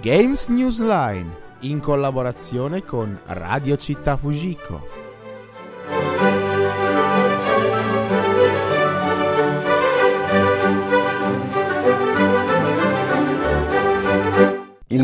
Games Newsline in collaborazione con Radio Città Fujiko.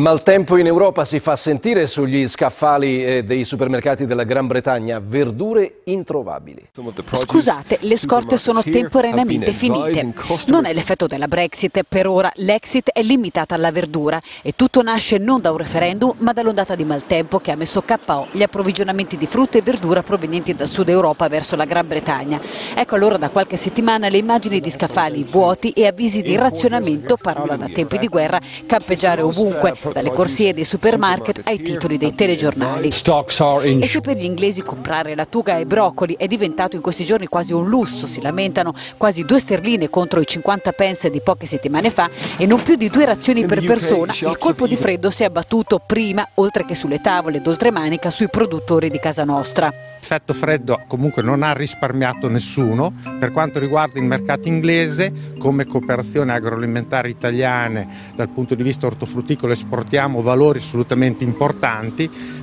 Il maltempo in Europa si fa sentire sugli scaffali eh, dei supermercati della Gran Bretagna, verdure introvabili. Scusate, le scorte sono temporaneamente finite. Non è l'effetto della Brexit, per ora l'exit è limitata alla verdura e tutto nasce non da un referendum ma dall'ondata di maltempo che ha messo KO gli approvvigionamenti di frutta e verdura provenienti dal sud Europa verso la Gran Bretagna. Ecco allora da qualche settimana le immagini di scaffali vuoti e avvisi di razionamento, parola da tempi di guerra, campeggiare ovunque, dalle corsie dei supermarket ai titoli dei telegiornali. E se per gli inglesi comprare lattuga e broccoli è diventato in questi giorni quasi un lusso, si lamentano quasi due sterline contro i 50 pence di poche settimane fa e non più di due razioni per persona, il colpo di freddo si è abbattuto prima, oltre che sulle tavole d'oltremanica, sui produttori di casa nostra l'effetto freddo comunque non ha risparmiato nessuno. Per quanto riguarda il mercato inglese, come cooperazione agroalimentare italiane dal punto di vista ortofrutticolo esportiamo valori assolutamente importanti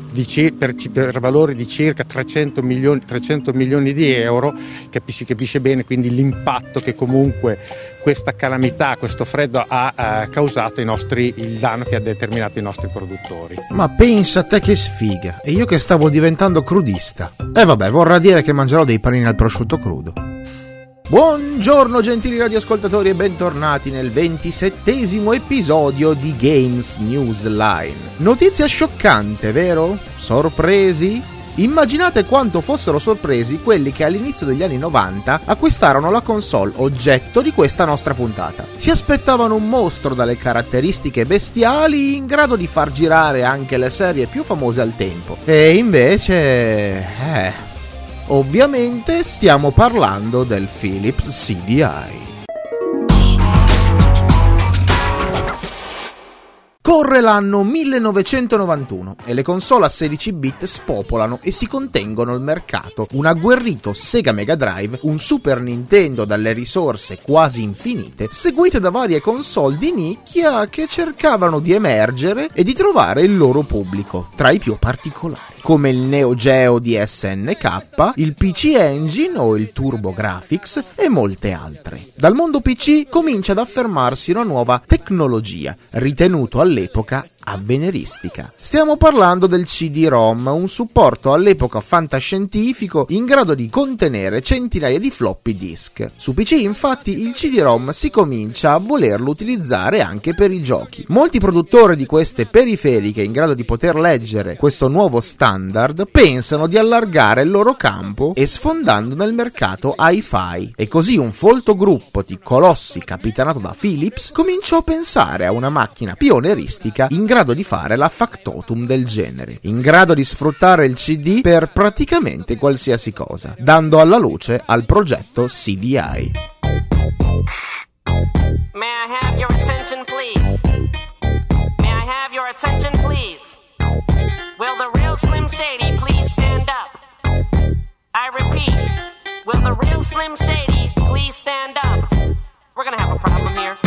per, per, valori di circa 300 milioni, 300 milioni di euro, si capisce bene quindi l'impatto che comunque questa calamità, questo freddo ha eh, causato nostri, il danno che ha determinato i nostri produttori. Ma pensa a te che sfiga, e io che stavo diventando crudista. E eh vabbè, vorrà dire che mangerò dei panini al prosciutto crudo. Buongiorno gentili radioascoltatori e bentornati nel ventisettesimo episodio di Games News Line. Notizia scioccante, vero? Sorpresi? Immaginate quanto fossero sorpresi quelli che all'inizio degli anni 90 acquistarono la console oggetto di questa nostra puntata. Si aspettavano un mostro dalle caratteristiche bestiali in grado di far girare anche le serie più famose al tempo. E invece... Eh... Ovviamente stiamo parlando del Philips CDI. Corre l'anno 1991 e le console a 16 bit spopolano e si contengono il mercato. Un agguerrito Sega Mega Drive, un Super Nintendo dalle risorse quasi infinite, seguite da varie console di nicchia che cercavano di emergere e di trovare il loro pubblico, tra i più particolari, come il Neo Geo di SNK, il PC Engine o il Turbo Graphics e molte altre. Dal mondo PC comincia ad affermarsi una nuova tecnologia, ritenuto all'epoca all'epoca avveniristica. Stiamo parlando del CD-ROM, un supporto all'epoca fantascientifico in grado di contenere centinaia di floppy disk. Su PC infatti il CD-ROM si comincia a volerlo utilizzare anche per i giochi. Molti produttori di queste periferiche in grado di poter leggere questo nuovo standard pensano di allargare il loro campo e sfondando nel mercato hi-fi. E così un folto gruppo di colossi capitanato da Philips cominciò a pensare a una macchina pioneristica in grado grado di fare la factotum del genere, in grado di sfruttare il CD per praticamente qualsiasi cosa, dando alla luce al progetto CDI. May I have your attention please? May I have your attention please? Will the real Slim Shady please stand up? I repeat, will the real Slim Shady please stand up? We're gonna have a problem here.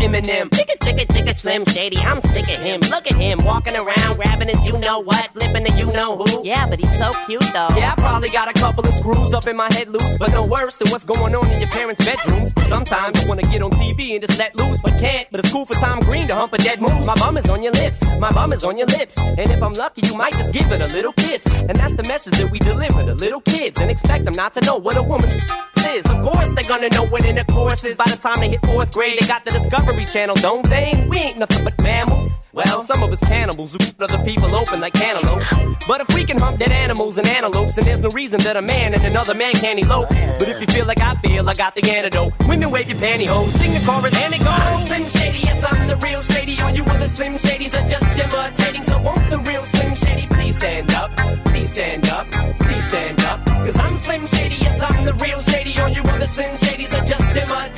Feminist women love Eminem. Chicka, chicka, chicka, Slim Shady. I'm sick of him. Look at him walking around, grabbing his you know what, flipping the you know who. Yeah, but he's so cute though. Yeah, I probably got a couple of screws up in my head loose, but no worse than what's going on in your parents' bedrooms. Sometimes I wanna get on TV and just let loose, but can't. But it's cool for Tom Green to hump a dead moose. My bum is on your lips. My bum is on your lips. And if I'm lucky, you might just give it a little kiss. And that's the message that we deliver to little kids and expect them not to know what a woman's is. Of course, they're gonna know what in the course is. By the time they hit fourth grade, they got the Discovery Channel, don't they? We ain't nothing but mammals. Well, some of us cannibals who keep other people open like cantaloupes. But if we can hump dead animals and antelopes, then there's no reason that a man and another man can't elope. But if you feel like I feel, I got the antidote. Women wave your pantyhose, sing the chorus, and it goes. Slim Shady, yes, I'm the real Shady. All you other Slim Shadys are just imitating. So won't the real Slim Shady please stand up? Please stand up, please stand up. Cause I'm Slim Shady, yes, I'm the real Shady. All you other Slim Shadys are just imitating.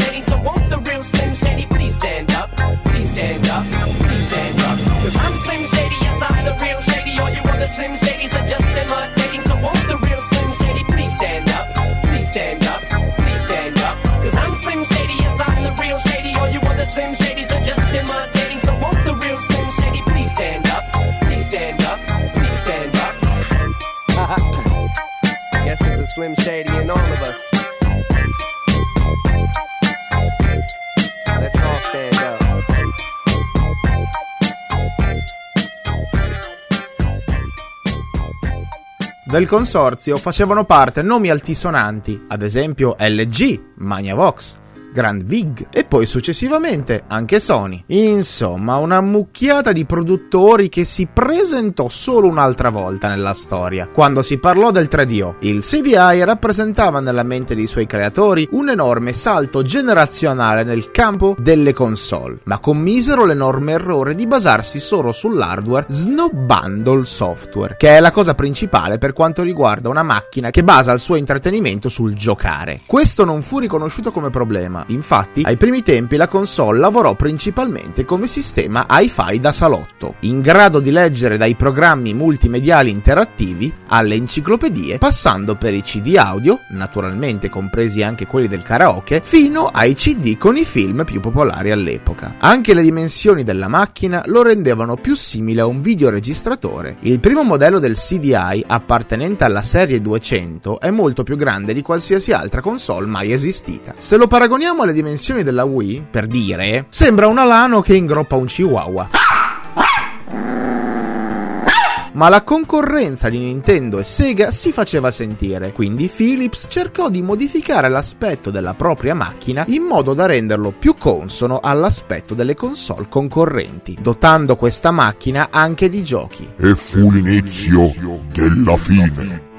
Del consorzio facevano parte nomi altisonanti, ad esempio LG, Magnavox, Grand Vig e poi successivamente anche Sony. Insomma, una mucchiata di produttori che si presentò solo un'altra volta nella storia, quando si parlò del 3DO. Il CDI rappresentava nella mente dei suoi creatori un enorme salto generazionale nel campo delle console, ma commisero l'enorme errore di basarsi solo sull'hardware snobbando il software, che è la cosa principale per quanto riguarda una macchina che basa il suo intrattenimento sul giocare. Questo non fu riconosciuto come problema, Infatti, ai primi tempi la console lavorò principalmente come sistema hi-fi da salotto, in grado di leggere dai programmi multimediali interattivi alle enciclopedie, passando per i CD audio, naturalmente compresi anche quelli del karaoke, fino ai CD con i film più popolari all'epoca. Anche le dimensioni della macchina lo rendevano più simile a un videoregistratore. Il primo modello del CDI, appartenente alla serie 200, è molto più grande di qualsiasi altra console mai esistita. Se lo paragoniamo alle dimensioni della Wii, per dire, sembra un alano che ingroppa un chihuahua. Ma la concorrenza di Nintendo e Sega si faceva sentire, quindi Philips cercò di modificare l'aspetto della propria macchina in modo da renderlo più consono all'aspetto delle console concorrenti, dotando questa macchina anche di giochi. E fu l'inizio della fine.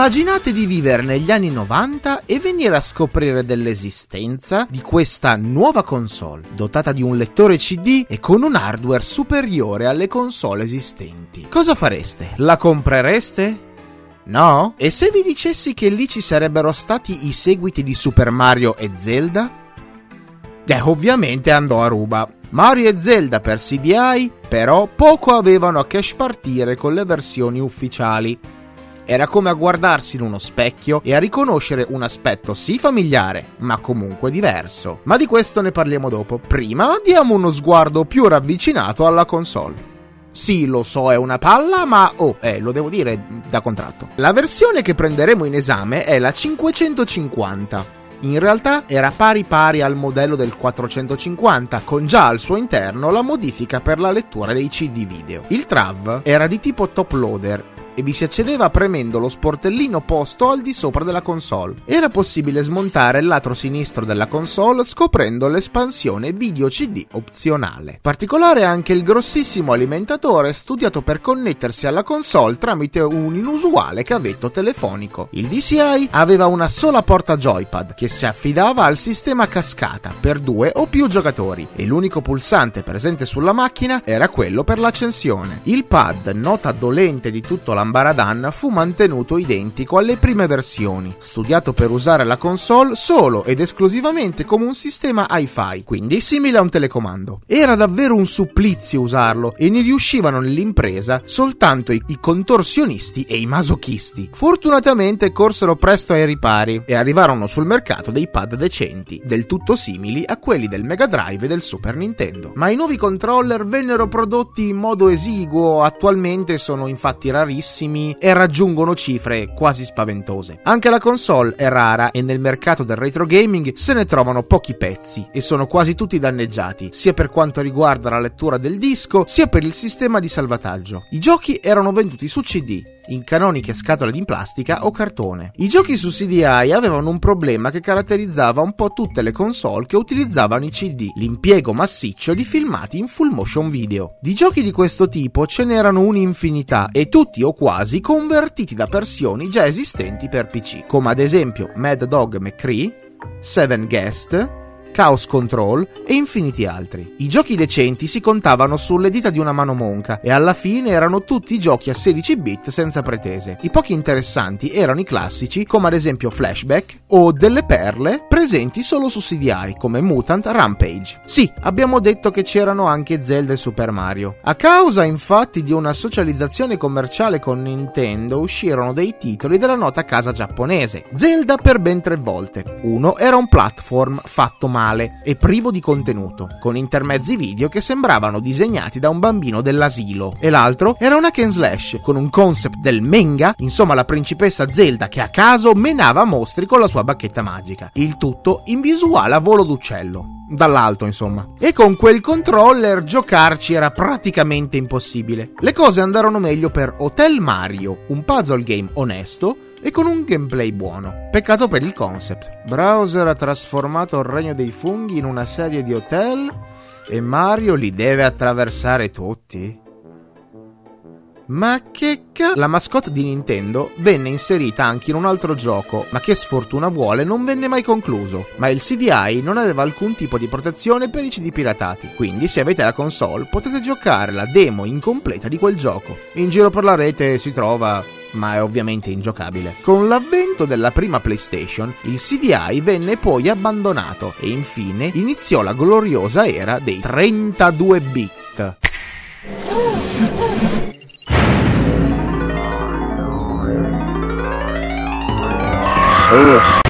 Immaginate di vivere negli anni 90 e venire a scoprire dell'esistenza di questa nuova console, dotata di un lettore CD e con un hardware superiore alle console esistenti. Cosa fareste? La comprereste? No? E se vi dicessi che lì ci sarebbero stati i seguiti di Super Mario e Zelda? Eh, ovviamente andò a ruba. Mario e Zelda per CDI, però, poco avevano a che spartire con le versioni ufficiali. Era come a guardarsi in uno specchio e a riconoscere un aspetto sì familiare, ma comunque diverso. Ma di questo ne parliamo dopo. Prima diamo uno sguardo più ravvicinato alla console. Sì, lo so, è una palla, ma oh, eh, lo devo dire da contratto. La versione che prenderemo in esame è la 550. In realtà era pari pari al modello del 450, con già al suo interno la modifica per la lettura dei CD video. Il TRAV era di tipo top loader e vi si accedeva premendo lo sportellino posto al di sopra della console. Era possibile smontare il lato sinistro della console scoprendo l'espansione video CD opzionale. Particolare anche il grossissimo alimentatore studiato per connettersi alla console tramite un inusuale cavetto telefonico. Il DCI aveva una sola porta joypad che si affidava al sistema cascata per due o più giocatori e l'unico pulsante presente sulla macchina era quello per l'accensione. Il pad, nota dolente di tutto l'ambaradan, fu mantenuto identico alle prime versioni, studiato per usare la console solo ed esclusivamente come un sistema hi-fi, quindi simile a un telecomando. Era davvero un supplizio usarlo e ne riuscivano nell'impresa soltanto i, i contorsionisti e i masochisti. Fortunatamente corsero presto ai ripari e arrivarono sul mercato dei pad decenti, del tutto simili a quelli del Mega Drive e del Super Nintendo. Ma i nuovi controller vennero prodotti in modo esiguo, attualmente sono infatti rarissimi e raggiungono cifre quasi spaventose. Anche la console è rara e nel mercato del retro gaming se ne trovano pochi pezzi e sono quasi tutti danneggiati, sia per quanto riguarda la lettura del disco, sia per il sistema di salvataggio. I giochi erano venduti su CD, in canoniche scatole di plastica o cartone. I giochi su CDI avevano un problema che caratterizzava un po' tutte le console che utilizzavano i CD, l'impiego massiccio di filmati in full motion video. Di giochi di questo tipo ce n'erano un'infinità e tutti o quasi convertiti da versioni già esistenti per PC, come ad esempio Mad Dog McCree, Seven Guest, Chaos Control e infiniti altri. I giochi decenti si contavano sulle dita di una mano monca e alla fine erano tutti giochi a 16 bit senza pretese. I pochi interessanti erano i classici come ad esempio Flashback o delle perle presenti solo su CDI come Mutant Rampage. Sì, abbiamo detto che c'erano anche Zelda e Super Mario. A causa infatti di una socializzazione commerciale con Nintendo uscirono dei titoli della nota casa giapponese. Zelda per ben tre volte. Uno era un platform fatto male e privo di contenuto, con intermezzi video che sembravano disegnati da un bambino dell'asilo, e l'altro era una Ken Slash, con un concept del manga, insomma la principessa Zelda che a caso menava mostri con la sua bacchetta magica. Il tutto in visuale a volo d'uccello dall'alto insomma. E con quel controller giocarci era praticamente impossibile. Le cose andarono meglio per Hotel Mario, un puzzle game onesto e con un gameplay buono. Peccato per il concept. Browser ha trasformato il regno dei funghi in una serie di hotel e Mario li deve attraversare tutti. Ma che ca... La mascotte di Nintendo venne inserita anche in un altro gioco, ma che sfortuna vuole non venne mai concluso. Ma il CDI non aveva alcun tipo di protezione per i CD piratati, quindi se avete la console potete giocare la demo incompleta di quel gioco. In giro per la rete si trova ma è ovviamente ingiocabile. Con l'avvento della prima PlayStation, il CDI venne poi abbandonato e infine iniziò la gloriosa era dei 32 bit. Cristalli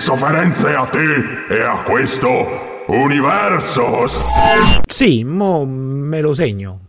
sofferenze a te e a questo universo. Sì, mo me lo segno.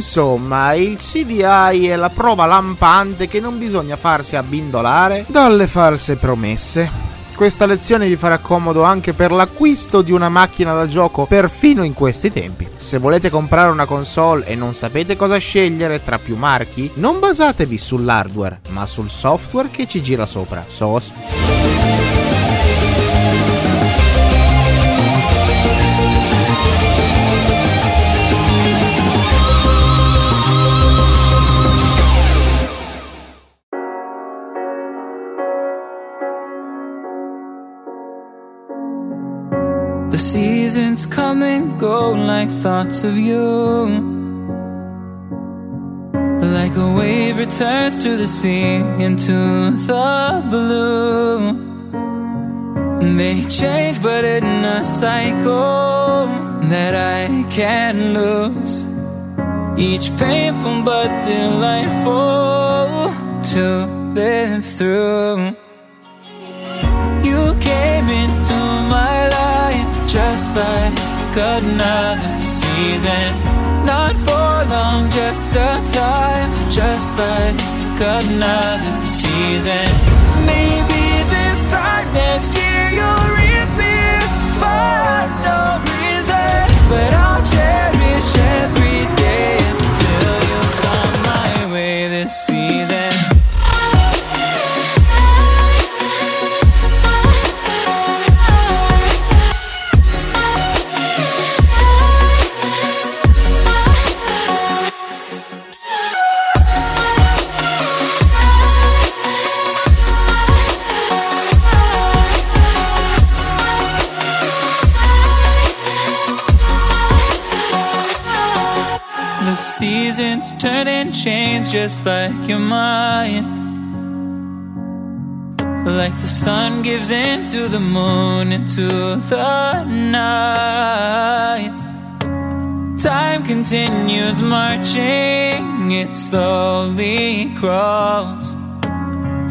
Insomma, il CDI è la prova lampante che non bisogna farsi abbindolare dalle false promesse. Questa lezione vi farà comodo anche per l'acquisto di una macchina da gioco perfino in questi tempi. Se volete comprare una console e non sapete cosa scegliere tra più marchi, non basatevi sull'hardware, ma sul software che ci gira sopra. SOS. Seasons come and go like thoughts of you. Like a wave returns to the sea into the blue. They change, but in a cycle that I can't lose. Each painful but delightful to live through. You came into my just like another season. Not for long, just a time, just like another season. Maybe this time next year you'll reappear for no reason. But I'll cherish every day until you come my way this season. Just like your mind. Like the sun gives into the moon, into the night. Time continues marching, it slowly crawls.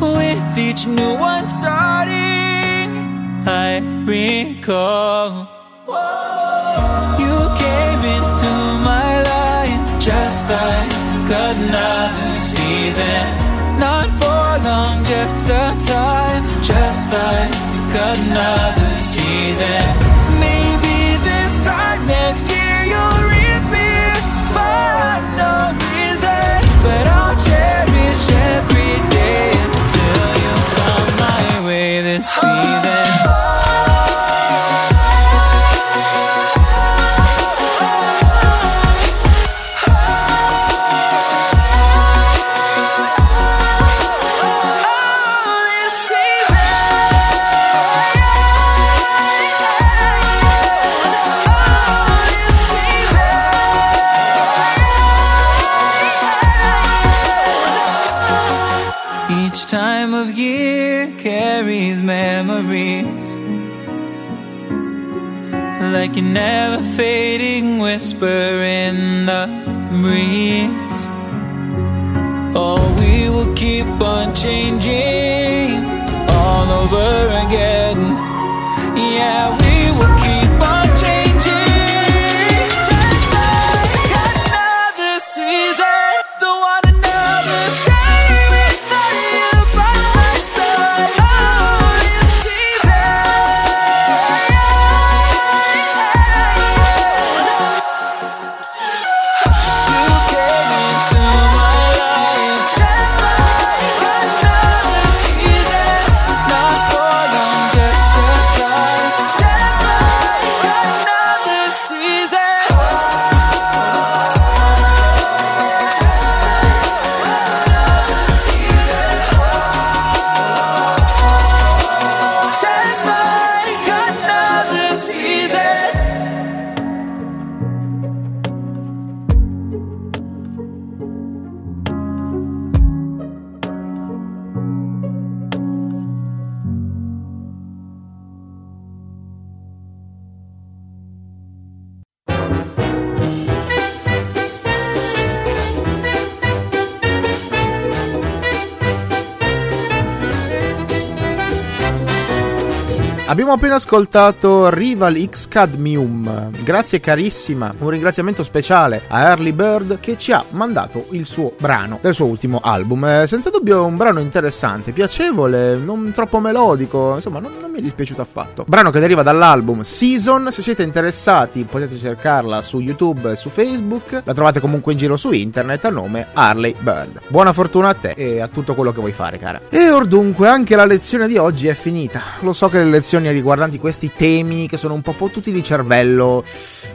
With each new one starting, I recall. You came into my life just like another season. Not for long, just a time, just like another season. Like a never fading whisper in the breeze. Abbiamo appena ascoltato Rival X Cadmium. Grazie carissima. Un ringraziamento speciale a Early Bird che ci ha mandato il suo brano del suo ultimo album. Eh, senza dubbio un brano interessante, piacevole, non troppo melodico, insomma non, non mi è dispiaciuto affatto. Brano che deriva dall'album Season, se siete interessati potete cercarla su YouTube e su Facebook, la trovate comunque in giro su internet a nome Harley Bird. Buona fortuna a te e a tutto quello che vuoi fare cara. E or dunque anche la lezione di oggi è finita. Lo so che le lezioni riguardanti questi temi che sono un po' fottuti di cervello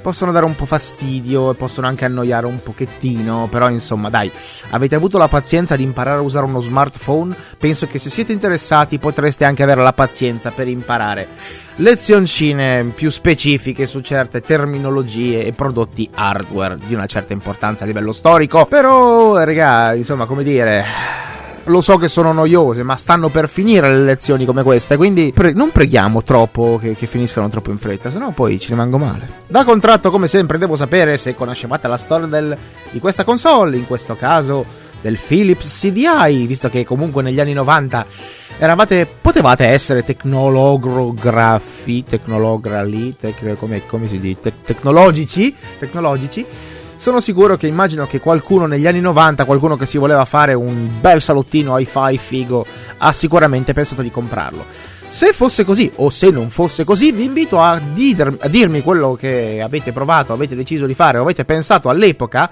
possono dare un po' fastidio e possono anche annoiare un pochettino, però insomma dai, avete avuto la pazienza di imparare a usare uno smartphone? Penso che se siete interessati potreste anche avere la pazienza per imparare lezioncine più specifiche su certe terminologie e prodotti hardware di una certa importanza a livello storico. Però, raga, insomma, come dire lo so che sono noiose, ma stanno per finire le lezioni come queste, quindi pre- non preghiamo troppo che, che, finiscano troppo in fretta, sennò poi ci rimango male. Da contratto, come sempre, devo sapere se conoscevate la storia del, di questa console, in questo caso del Philips CDI, visto che comunque negli anni 90 eravate, potevate essere tecnologografi, tecnolograli, tec- come, come si dice, Te- tecnologici, tecnologici sono sicuro che immagino che qualcuno negli anni 90, qualcuno che si voleva fare un bel salottino hi-fi figo, ha sicuramente pensato di comprarlo. Se fosse così o se non fosse così, vi invito a, dir- a dirmi quello che avete provato, avete deciso di fare o avete pensato all'epoca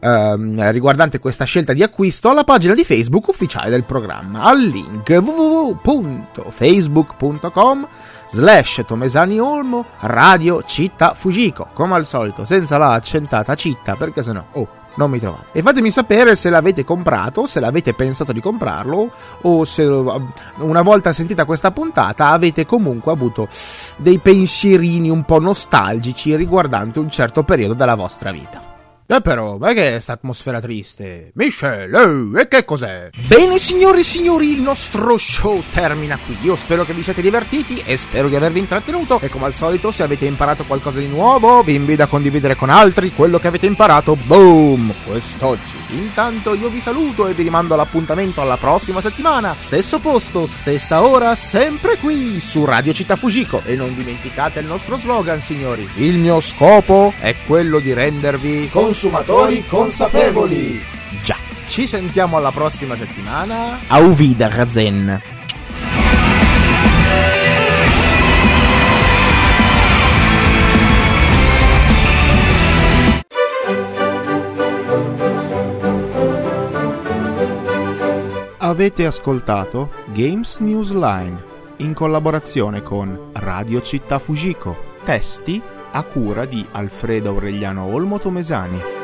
ehm, riguardante questa scelta di acquisto alla pagina di Facebook ufficiale del programma al link www.facebook.com slash Tomesani Olmo Radio Città Fujiko come al solito senza la accentata città perché sennò oh non mi trovate. E fatemi sapere se l'avete comprato, se l'avete pensato di comprarlo o se una volta sentita questa puntata avete comunque avuto dei pensierini un po' nostalgici riguardanti un certo periodo della vostra vita. Eh però, ma che è questa atmosfera triste? Michel, eh, e che cos'è? Bene signori e signori, il nostro show termina qui. Io spero che vi siate divertiti e spero di avervi intrattenuto. E come al solito, se avete imparato qualcosa di nuovo, vi invito a condividere con altri quello che avete imparato. Boom! Quest'oggi. Intanto io vi saluto e vi rimando all'appuntamento alla prossima settimana. Stesso posto, stessa ora, sempre qui su Radio Città Fujiko. E non dimenticate il nostro slogan, signori. Il mio scopo è quello di rendervi consumatori consapevoli. Già, ci sentiamo alla prossima settimana. Auf Wiedersehen. Avete ascoltato Games News Line in collaborazione con Radio Città Fujiko. Testi a cura di Alfredo Aureliano Olmo Tomesani.